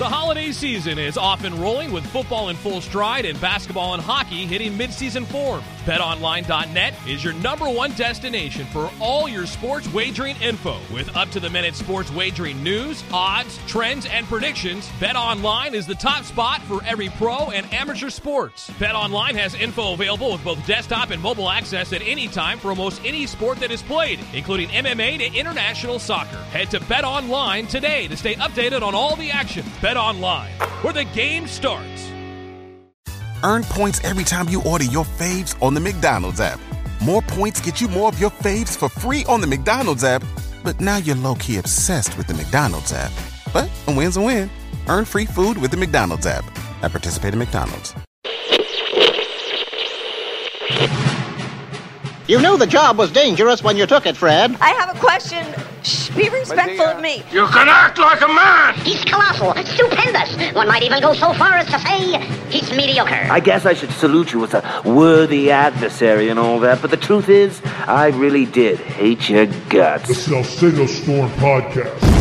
The holiday season is off and rolling with football in full stride and basketball and hockey hitting midseason form. BetOnline.net is your number one destination for all your sports wagering info. With up to the minute sports wagering news, odds, trends, and predictions, BetOnline is the top spot for every pro and amateur sports. BetOnline has info available with both desktop and mobile access at any time for almost any sport that is played, including MMA to international soccer. Head to BetOnline today to stay updated on all the action. BetOnline, where the game starts. Earn points every time you order your faves on the McDonald's app. More points get you more of your faves for free on the McDonald's app. But now you're low key obsessed with the McDonald's app. But a win's a win. Earn free food with the McDonald's app. At participating McDonald's. You knew the job was dangerous when you took it, Fred. I have a question. Shh, be respectful of me. You can act like a man! He's colossal, stupendous. One might even go so far as to say he's mediocre. I guess I should salute you as a worthy adversary and all that, but the truth is, I really did hate your guts. The Salcedo Storm Podcast.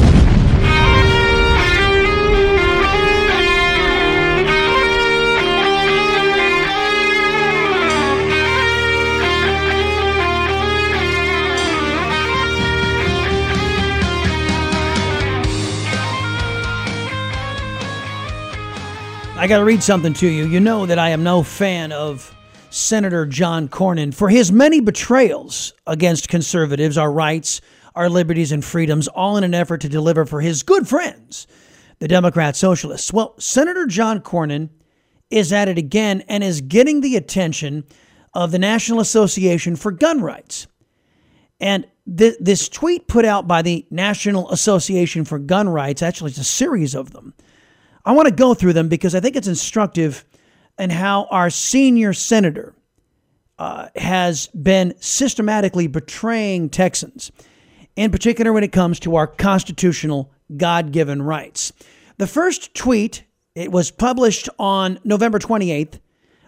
I got to read something to you. You know that I am no fan of Senator John Cornyn for his many betrayals against conservatives, our rights, our liberties, and freedoms, all in an effort to deliver for his good friends, the Democrat Socialists. Well, Senator John Cornyn is at it again and is getting the attention of the National Association for Gun Rights. And th- this tweet put out by the National Association for Gun Rights, actually, it's a series of them I want to go through them because I think it's instructive in how our senior senator uh, has been systematically betraying Texans, in particular when it comes to our constitutional God given rights. The first tweet, it was published on November 28th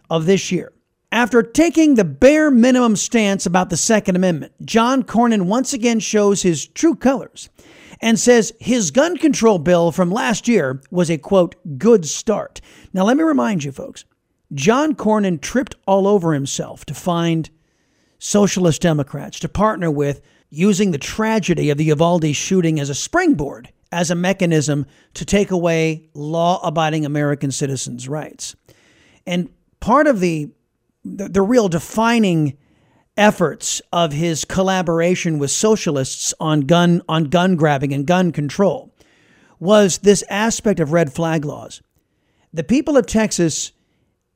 of this year. After taking the bare minimum stance about the Second Amendment, John Cornyn once again shows his true colors and says his gun control bill from last year was a quote, good start. Now, let me remind you, folks, John Cornyn tripped all over himself to find socialist Democrats to partner with, using the tragedy of the Uvalde shooting as a springboard, as a mechanism to take away law abiding American citizens' rights. And part of the, the, the real defining efforts of his collaboration with socialists on gun on gun grabbing and gun control was this aspect of red flag laws. The people of Texas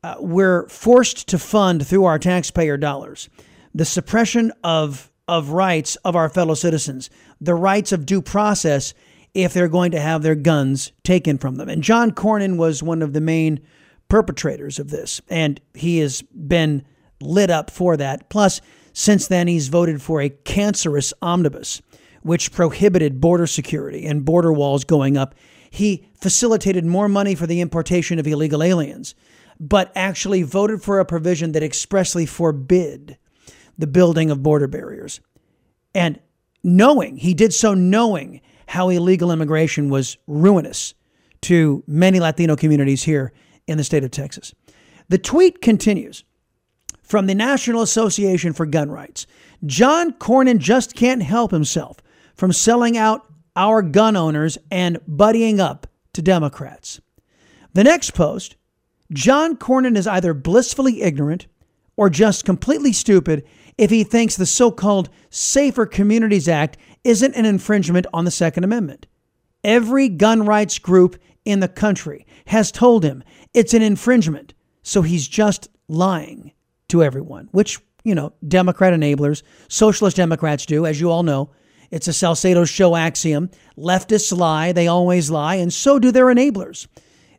uh, were forced to fund through our taxpayer dollars the suppression of of rights of our fellow citizens, the rights of due process if they're going to have their guns taken from them. And John Cornyn was one of the main perpetrators of this, and he has been lit up for that. Plus, since then, he's voted for a cancerous omnibus, which prohibited border security and border walls going up. He facilitated more money for the importation of illegal aliens, but actually voted for a provision that expressly forbid the building of border barriers. And knowing, he did so knowing how illegal immigration was ruinous to many Latino communities here in the state of Texas. The tweet continues from the National Association for Gun Rights. John Cornyn just can't help himself from selling out our gun owners and buddying up to Democrats. The next post John Cornyn is either blissfully ignorant or just completely stupid if he thinks the so called Safer Communities Act isn't an infringement on the Second Amendment. Every gun rights group in the country has told him it's an infringement, so he's just lying to everyone, which, you know, Democrat enablers, socialist Democrats do, as you all know. It's a Salcedo show axiom. Leftists lie, they always lie, and so do their enablers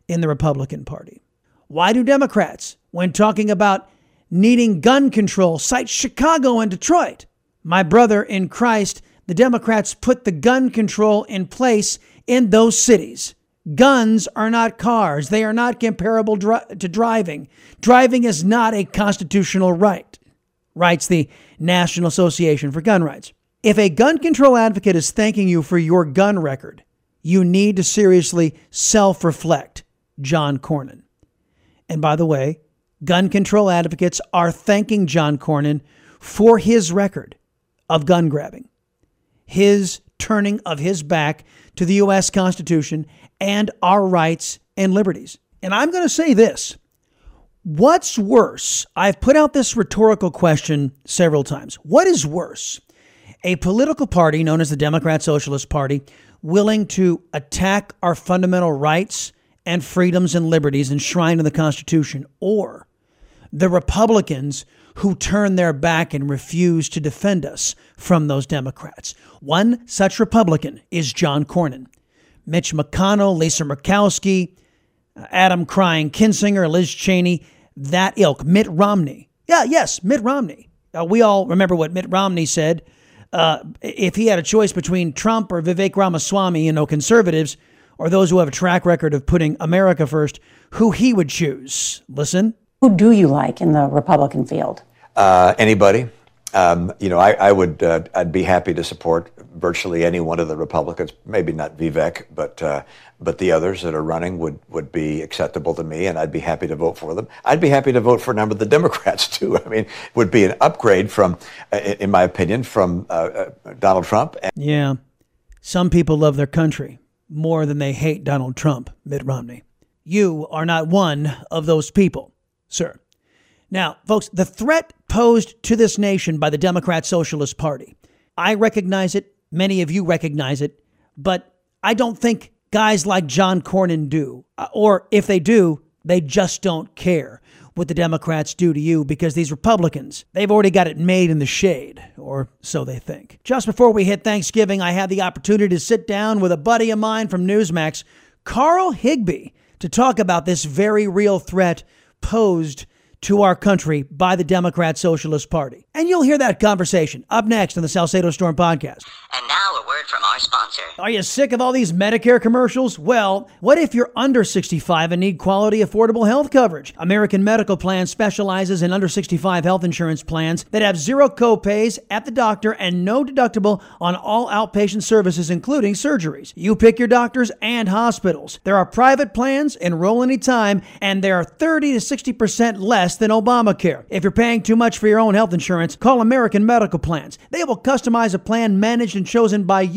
in the Republican Party. Why do Democrats, when talking about needing gun control, cite Chicago and Detroit? My brother in Christ, the Democrats put the gun control in place in those cities. Guns are not cars. They are not comparable dri- to driving. Driving is not a constitutional right, writes the National Association for Gun Rights. If a gun control advocate is thanking you for your gun record, you need to seriously self reflect, John Cornyn. And by the way, gun control advocates are thanking John Cornyn for his record of gun grabbing, his turning of his back to the U.S. Constitution and our rights and liberties. And I'm going to say this what's worse? I've put out this rhetorical question several times. What is worse? A political party known as the Democrat Socialist Party willing to attack our fundamental rights and freedoms and liberties enshrined in the Constitution, or the Republicans who turn their back and refuse to defend us from those Democrats. One such Republican is John Cornyn. Mitch McConnell, Lisa Murkowski, Adam Crying Kinzinger, Liz Cheney, that ilk, Mitt Romney. Yeah, yes, Mitt Romney. Uh, we all remember what Mitt Romney said. Uh, if he had a choice between Trump or Vivek Ramaswamy, you know, conservatives, or those who have a track record of putting America first, who he would choose. Listen. Who do you like in the Republican field? Uh, anybody. Um, you know, I, I would, uh, I'd be happy to support virtually any one of the Republicans. Maybe not Vivek, but uh, but the others that are running would would be acceptable to me, and I'd be happy to vote for them. I'd be happy to vote for a number of the Democrats too. I mean, would be an upgrade from, uh, in my opinion, from uh, uh, Donald Trump. yeah, some people love their country more than they hate Donald Trump, Mitt Romney. You are not one of those people, sir. Now, folks, the threat posed to this nation by the Democrat Socialist Party, I recognize it. Many of you recognize it. But I don't think guys like John Cornyn do. Uh, or if they do, they just don't care what the Democrats do to you because these Republicans, they've already got it made in the shade, or so they think. Just before we hit Thanksgiving, I had the opportunity to sit down with a buddy of mine from Newsmax, Carl Higbie, to talk about this very real threat posed to our country by the Democrat Socialist Party. And you'll hear that conversation up next on the Salcedo Storm podcast. From our sponsor. Are you sick of all these Medicare commercials? Well, what if you're under 65 and need quality, affordable health coverage? American Medical Plan specializes in under 65 health insurance plans that have zero copays at the doctor and no deductible on all outpatient services, including surgeries. You pick your doctors and hospitals. There are private plans, enroll anytime, and they are 30 to 60% less than Obamacare. If you're paying too much for your own health insurance, call American Medical Plans. They will customize a plan managed and chosen by you,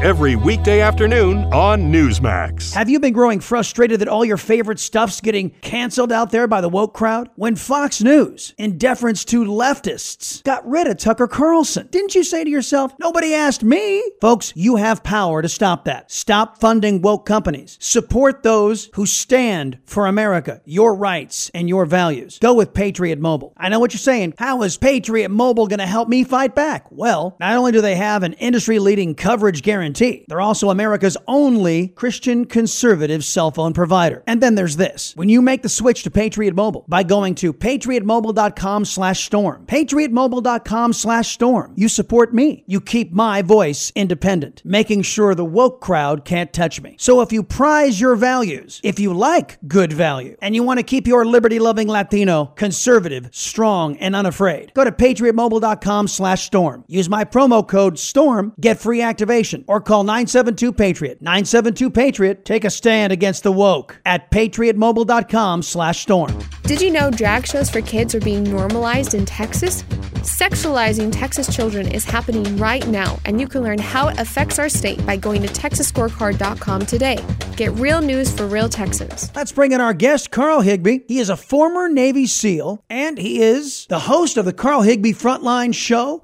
every weekday afternoon on Newsmax. Have you been growing frustrated that all your favorite stuff's getting canceled out there by the woke crowd? When Fox News, in deference to leftists, got rid of Tucker Carlson, didn't you say to yourself, nobody asked me? Folks, you have power to stop that. Stop funding woke companies. Support those who stand for America, your rights, and your values. Go with Patriot Mobile. I know what you're saying. How is Patriot Mobile going to help me fight back? Well, not only do they have an industry leading coverage guarantee, they're also America's only Christian conservative cell phone provider. And then there's this. When you make the switch to Patriot Mobile by going to patriotmobile.com slash storm, patriotmobile.com slash storm, you support me. You keep my voice independent, making sure the woke crowd can't touch me. So if you prize your values, if you like good value, and you want to keep your liberty loving Latino conservative, strong, and unafraid, go to patriotmobile.com slash storm. Use my promo code STORM, get free activation, or call 972 Patriot. 972 Patriot. Take a stand against the woke at patriotmobile.com slash storm. Did you know drag shows for kids are being normalized in Texas? Sexualizing Texas children is happening right now, and you can learn how it affects our state by going to texasscorecard.com today. Get real news for real Texans. Let's bring in our guest, Carl Higbie. He is a former Navy SEAL, and he is the host of the Carl Higbie Frontline Show,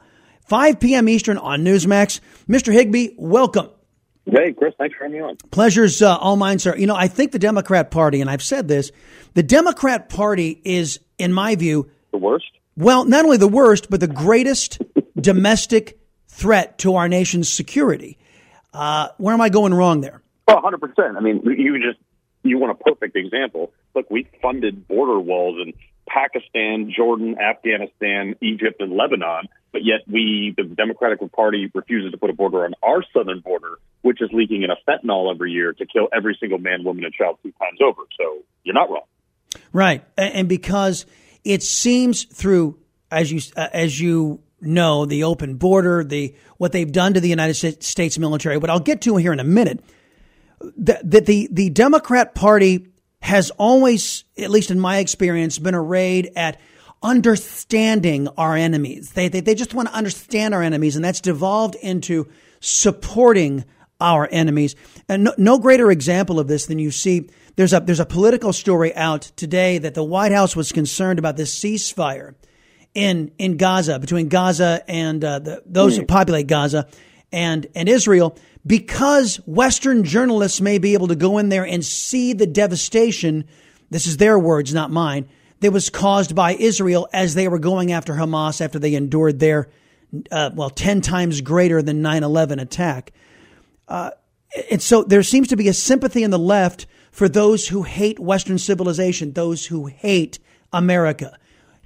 5 p.m. Eastern on Newsmax. Mr. Higbie, welcome. Hey, Chris, thanks for having me on. Pleasure's uh, all mine, sir. You know, I think the Democrat Party, and I've said this, the Democrat Party is, in my view, the worst. Well, not only the worst, but the greatest domestic threat to our nation's security. Uh, where am I going wrong there? Well, 100%. I mean, you just, you want a perfect example. Look, we funded border walls and Pakistan, Jordan, Afghanistan, Egypt, and Lebanon, but yet we, the Democratic Party, refuses to put a border on our southern border, which is leaking in a fentanyl every year to kill every single man, woman, and child two times over. So you're not wrong. Right, and because it seems through as you uh, as you know the open border, the what they've done to the United States military. What I'll get to here in a minute. That the, the the Democrat Party has always, at least in my experience, been arrayed at understanding our enemies. They, they, they just want to understand our enemies, and that's devolved into supporting our enemies. And no, no, greater example of this than you see. There's a, there's a political story out today that the White House was concerned about this ceasefire in, in Gaza, between Gaza and uh, the, those mm. who populate Gaza and, and Israel because Western journalists may be able to go in there and see the devastation. This is their words, not mine. That was caused by Israel as they were going after Hamas after they endured their, uh, well, 10 times greater than 9 11 attack. Uh, and so there seems to be a sympathy in the left for those who hate Western civilization, those who hate America.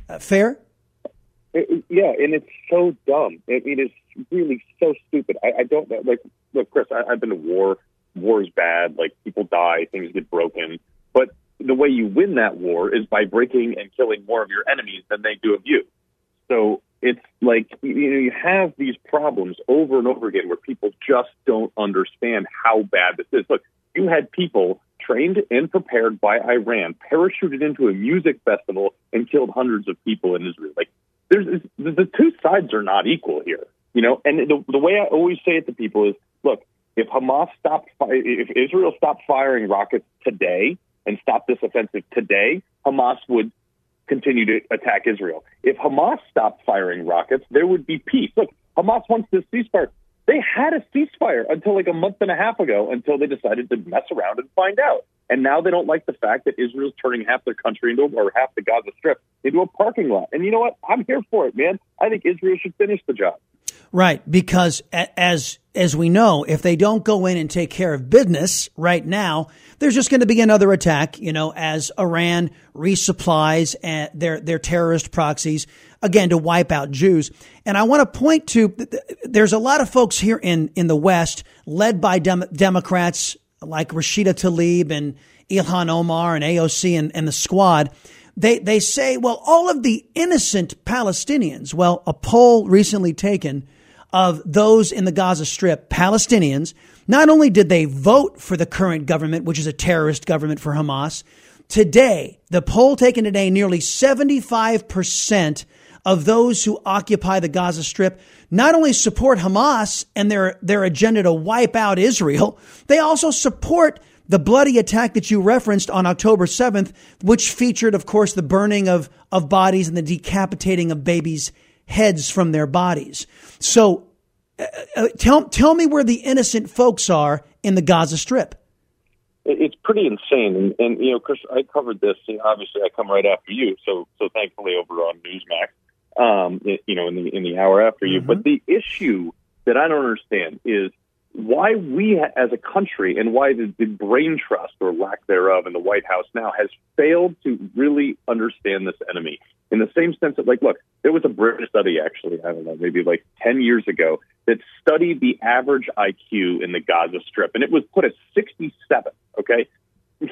Uh, fair? Yeah, and it's so dumb. I mean, it's really so stupid. I, I don't. Like, look, Chris, I, I've been to war. War is bad. Like, people die, things get broken. But the way you win that war is by breaking and killing more of your enemies than they do of you. So it's like you know you have these problems over and over again where people just don't understand how bad this is. Look, you had people trained and prepared by Iran parachuted into a music festival and killed hundreds of people in Israel. Like there's the two sides are not equal here, you know. And the the way I always say it to people is, look, if Hamas stopped, if Israel stopped firing rockets today and stopped this offensive today, Hamas would continue to attack Israel. If Hamas stopped firing rockets, there would be peace. Look, Hamas wants this ceasefire. They had a ceasefire until like a month and a half ago until they decided to mess around and find out. And now they don't like the fact that Israel's turning half their country into, or half the Gaza Strip into a parking lot. And you know what? I'm here for it, man. I think Israel should finish the job. Right, because as as we know, if they don't go in and take care of business right now, there's just going to be another attack. You know, as Iran resupplies uh, their their terrorist proxies again to wipe out Jews. And I want to point to there's a lot of folks here in, in the West led by Dem- Democrats like Rashida Tlaib and Ilhan Omar and AOC and, and the squad. They, they say, well, all of the innocent Palestinians, well, a poll recently taken of those in the Gaza Strip, Palestinians, not only did they vote for the current government, which is a terrorist government for Hamas, today, the poll taken today, nearly 75% of those who occupy the Gaza Strip not only support Hamas and their, their agenda to wipe out Israel, they also support the bloody attack that you referenced on October 7th, which featured, of course, the burning of, of bodies and the decapitating of babies' heads from their bodies. So uh, uh tell, tell me where the innocent folks are in the Gaza Strip. It's pretty insane, and, and you know, Chris, I covered this. Obviously, I come right after you, so so thankfully over on Newsmax um, you know, in the in the hour after you. Mm-hmm. But the issue that I don't understand is why we as a country and why the, the brain trust or lack thereof in the White House now has failed to really understand this enemy in the same sense that, like, look, there was a British study actually, I don't know, maybe like 10 years ago that studied the average IQ in the Gaza Strip, and it was put at 67. Okay.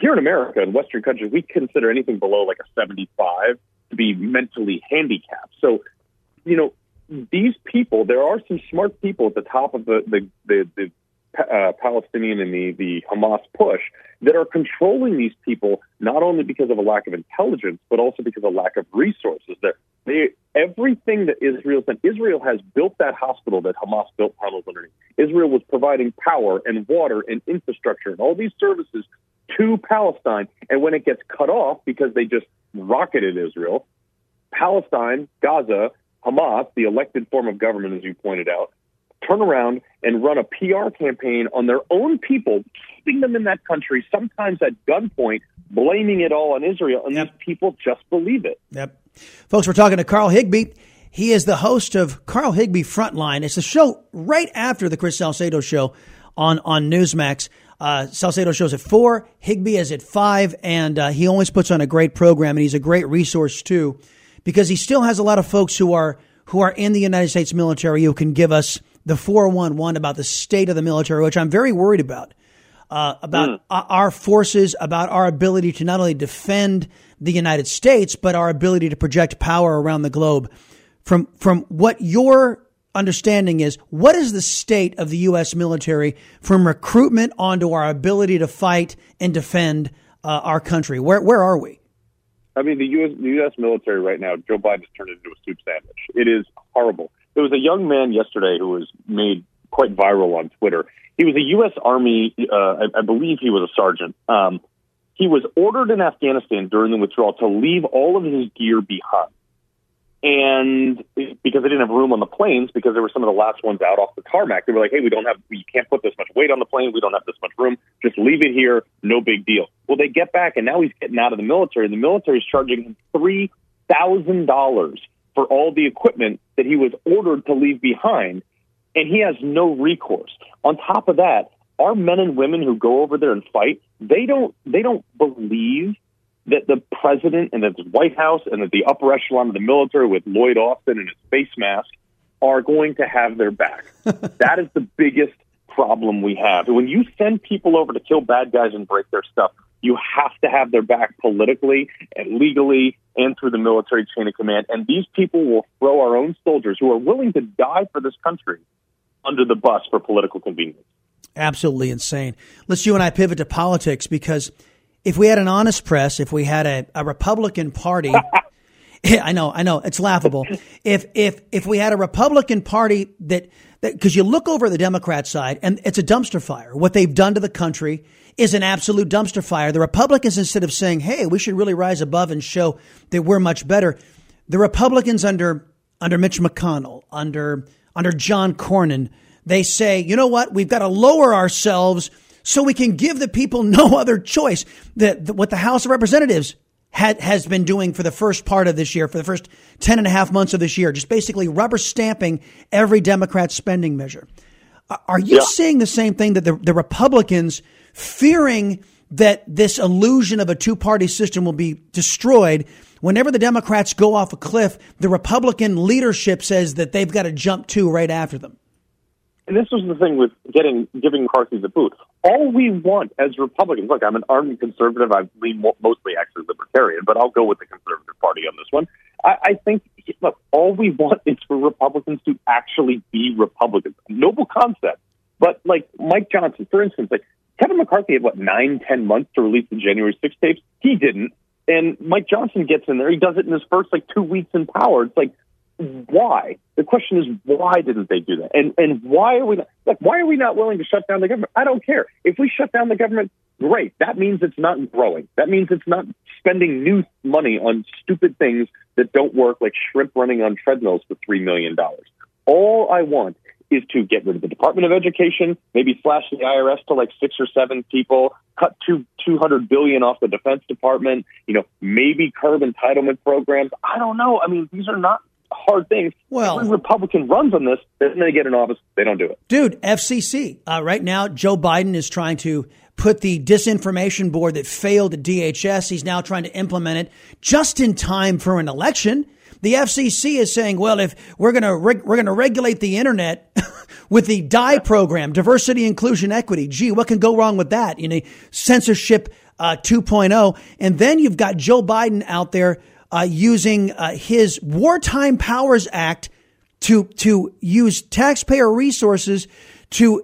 Here in America, in Western countries, we consider anything below like a 75 to be mentally handicapped. So, you know, these people, there are some smart people at the top of the the the, the uh, Palestinian and the the Hamas push that are controlling these people not only because of a lack of intelligence, but also because of a lack of resources. That they everything that Israel sent, Israel has built that hospital that Hamas built tunnels underneath. Israel was providing power and water and infrastructure and all these services to Palestine, and when it gets cut off because they just rocketed Israel, Palestine, Gaza, Hamas, the elected form of government, as you pointed out, turn around and run a PR campaign on their own people, keeping them in that country, sometimes at gunpoint, blaming it all on Israel, and yep. these people just believe it. Yep. Folks, we're talking to Carl Higbie. He is the host of Carl Higbie Frontline. It's a show right after the Chris Salcedo show on, on Newsmax. Uh, Salcedo shows at four, Higbie is at five, and uh, he always puts on a great program, and he's a great resource too, because he still has a lot of folks who are who are in the United States military who can give us the 411 about the state of the military, which I'm very worried about. Uh, about mm. our forces, about our ability to not only defend the United States, but our ability to project power around the globe. From from what your understanding is, what is the state of the U.S. military from recruitment onto our ability to fight and defend uh, our country? Where where are we? I mean, the U.S. the U.S. military right now, Joe Biden has turned it into a soup sandwich. It is horrible. There was a young man yesterday who was made quite viral on Twitter. He was a U.S. Army, uh, I, I believe he was a sergeant. Um, he was ordered in Afghanistan during the withdrawal to leave all of his gear behind. And because they didn't have room on the planes, because there were some of the last ones out off the tarmac, they were like, hey, we don't have, we can't put this much weight on the plane. We don't have this much room. Just leave it here. No big deal. Well, they get back, and now he's getting out of the military. And the military is charging him $3,000 for all the equipment that he was ordered to leave behind. And he has no recourse. On top of that, our men and women who go over there and fight, they don't, they don't believe that the president and that the White House and that the upper echelon of the military with Lloyd Austin and his face mask are going to have their back. that is the biggest problem we have. When you send people over to kill bad guys and break their stuff, you have to have their back politically and legally and through the military chain of command. And these people will throw our own soldiers who are willing to die for this country under the bus for political convenience. Absolutely insane. Let's you and I pivot to politics because if we had an honest press, if we had a, a Republican Party, I know, I know, it's laughable. If if if we had a Republican Party that because you look over the Democrat side and it's a dumpster fire. What they've done to the country is an absolute dumpster fire. The Republicans, instead of saying, "Hey, we should really rise above and show that we're much better," the Republicans under under Mitch McConnell, under under John Cornyn, they say, "You know what? We've got to lower ourselves." So we can give the people no other choice. The, what the House of Representatives had, has been doing for the first part of this year, for the first 10 and a half months of this year, just basically rubber stamping every Democrat spending measure. Are you yeah. seeing the same thing that the, the Republicans fearing that this illusion of a two party system will be destroyed? Whenever the Democrats go off a cliff, the Republican leadership says that they've got to jump to right after them. And this was the thing with getting giving McCarthy the boot. All we want as Republicans, look, I'm an ardent conservative. I lean mostly actually libertarian, but I'll go with the conservative party on this one. I, I think, look, all we want is for Republicans to actually be Republicans. Noble concept, but like Mike Johnson, for instance, like Kevin McCarthy had what nine, ten months to release the January 6 tapes. He didn't, and Mike Johnson gets in there. He does it in his first like two weeks in power. It's like why? The question is why didn't they do that? And and why are we not, like why are we not willing to shut down the government? I don't care. If we shut down the government, great. That means it's not growing. That means it's not spending new money on stupid things that don't work like shrimp running on treadmills for 3 million dollars. All I want is to get rid of the Department of Education, maybe slash the IRS to like six or seven people, cut two two hundred billion off the Defense Department, you know, maybe curb entitlement programs. I don't know. I mean, these are not hard things. Well, Every Republican runs on this, then they get in office, they don't do it. Dude, FCC. Uh, right now, Joe Biden is trying to put the disinformation board that failed at DHS. He's now trying to implement it just in time for an election. The FCC is saying, well, if we're going to reg- we're going to regulate the internet with the DIE program, diversity, inclusion, equity. Gee, what can go wrong with that? You know, censorship uh, 2.0, and then you've got Joe Biden out there uh, using uh, his Wartime Powers Act to to use taxpayer resources to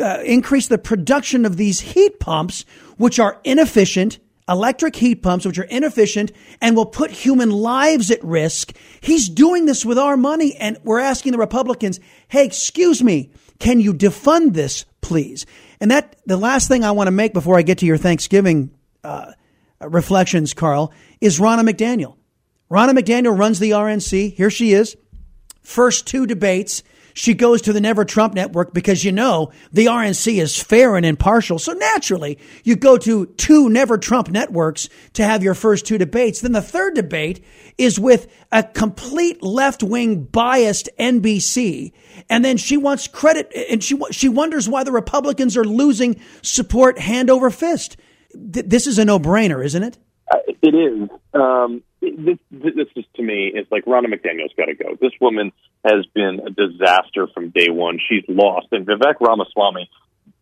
uh, increase the production of these heat pumps, which are inefficient. Electric heat pumps, which are inefficient and will put human lives at risk. He's doing this with our money, and we're asking the Republicans, "Hey, excuse me, can you defund this, please?" And that the last thing I want to make before I get to your Thanksgiving uh, Uh, reflections, Carl, is Ronna McDaniel. Ronna McDaniel runs the RNC. Here she is. First two debates. she goes to the Never Trump Network because you know the RNC is fair and impartial. So naturally, you go to two Never Trump networks to have your first two debates. Then the third debate is with a complete left wing biased NBC. And then she wants credit and she, she wonders why the Republicans are losing support hand over fist. Th- this is a no brainer, isn't it? Uh, it is. Um, this, this is to me is like Ronna McDaniel's got to go. This woman has been a disaster from day one. She's lost, and Vivek Ramaswamy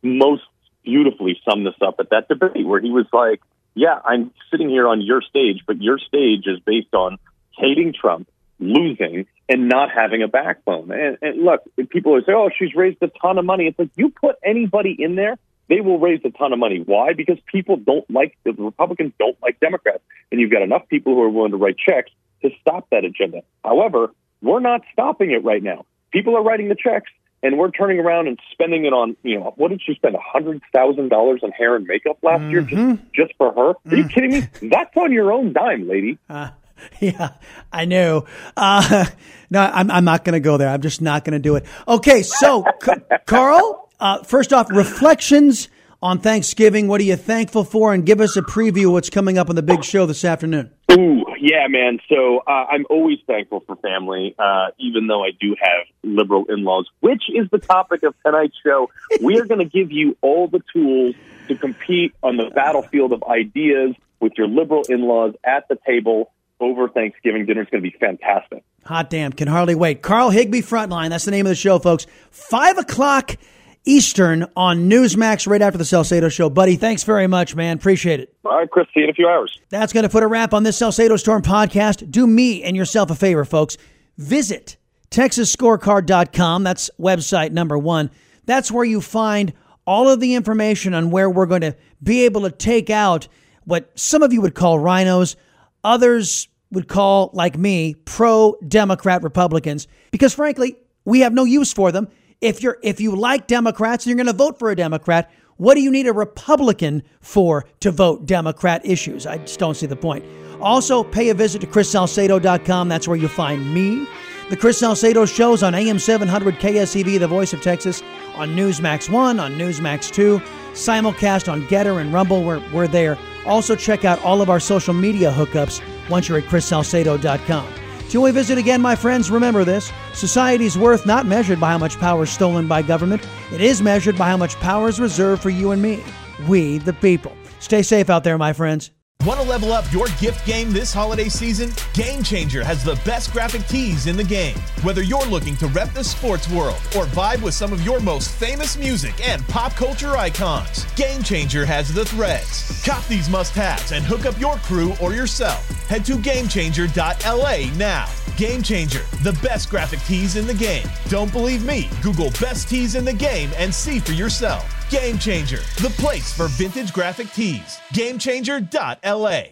most beautifully summed this up at that debate where he was like, "Yeah, I'm sitting here on your stage, but your stage is based on hating Trump, losing, and not having a backbone." And, and look, people always say, "Oh, she's raised a ton of money." It's like you put anybody in there they will raise a ton of money. Why? Because people don't like the Republicans don't like Democrats, and you've got enough people who are willing to write checks to stop that agenda. However, we're not stopping it right now. People are writing the checks, and we're turning around and spending it on you know what did she spend a hundred thousand dollars on hair and makeup last mm-hmm. year just just for her? Are you mm. kidding me? That's on your own dime, lady. Uh, yeah, I know. Uh, no, I'm, I'm not going to go there. I'm just not going to do it. Okay, so C- Carl, uh, first off, reflections on Thanksgiving. What are you thankful for? And give us a preview of what's coming up on the big show this afternoon. Ooh, yeah, man. So uh, I'm always thankful for family, uh, even though I do have liberal in-laws, which is the topic of tonight's show. We are going to give you all the tools to compete on the battlefield of ideas with your liberal in-laws at the table over Thanksgiving dinner. It's going to be fantastic. Hot damn, can hardly wait. Carl Higbie Frontline, that's the name of the show, folks. Five o'clock Eastern on Newsmax right after the Salcedo show. Buddy, thanks very much, man. Appreciate it. All right, Chris, see you in a few hours. That's going to put a wrap on this Salcedo Storm podcast. Do me and yourself a favor, folks. Visit TexasScorecard.com. That's website number one. That's where you find all of the information on where we're going to be able to take out what some of you would call RINOs, others would call, like me, pro Democrat Republicans, because frankly, we have no use for them if you're if you like Democrats and you're going to vote for a Democrat, what do you need a Republican for to vote Democrat issues? I just don't see the point. Also, pay a visit to chrissalcedo.com. That's where you'll find me. The Chris Salcedo shows on AM 700 KSEV, the voice of Texas, on Newsmax 1, on Newsmax 2, simulcast on Gettr and Rumble. We're, we're there. Also, check out all of our social media hookups once you're at chrissalcedo.com. Till we visit again, my friends, remember this society's worth not measured by how much power is stolen by government, it is measured by how much power is reserved for you and me, we the people. Stay safe out there, my friends. Want to level up your gift game this holiday season? Game Changer has the best graphic tees in the game. Whether you're looking to rep the sports world or vibe with some of your most famous music and pop culture icons, Game Changer has the threads. Cop these must haves and hook up your crew or yourself. Head to GameChanger.la now. Game Changer, the best graphic tees in the game. Don't believe me? Google best tees in the game and see for yourself. Game Changer, the place for vintage graphic tees. GameChanger.la.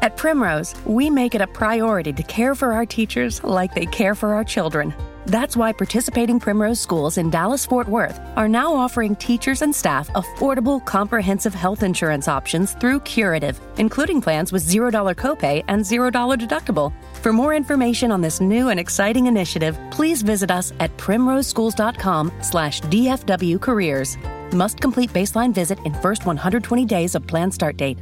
At Primrose, we make it a priority to care for our teachers like they care for our children. That's why participating Primrose schools in Dallas Fort Worth are now offering teachers and staff affordable, comprehensive health insurance options through Curative, including plans with $0 copay and $0 deductible. For more information on this new and exciting initiative, please visit us at primroseschools.com slash DFW careers. Must complete baseline visit in first 120 days of plan start date.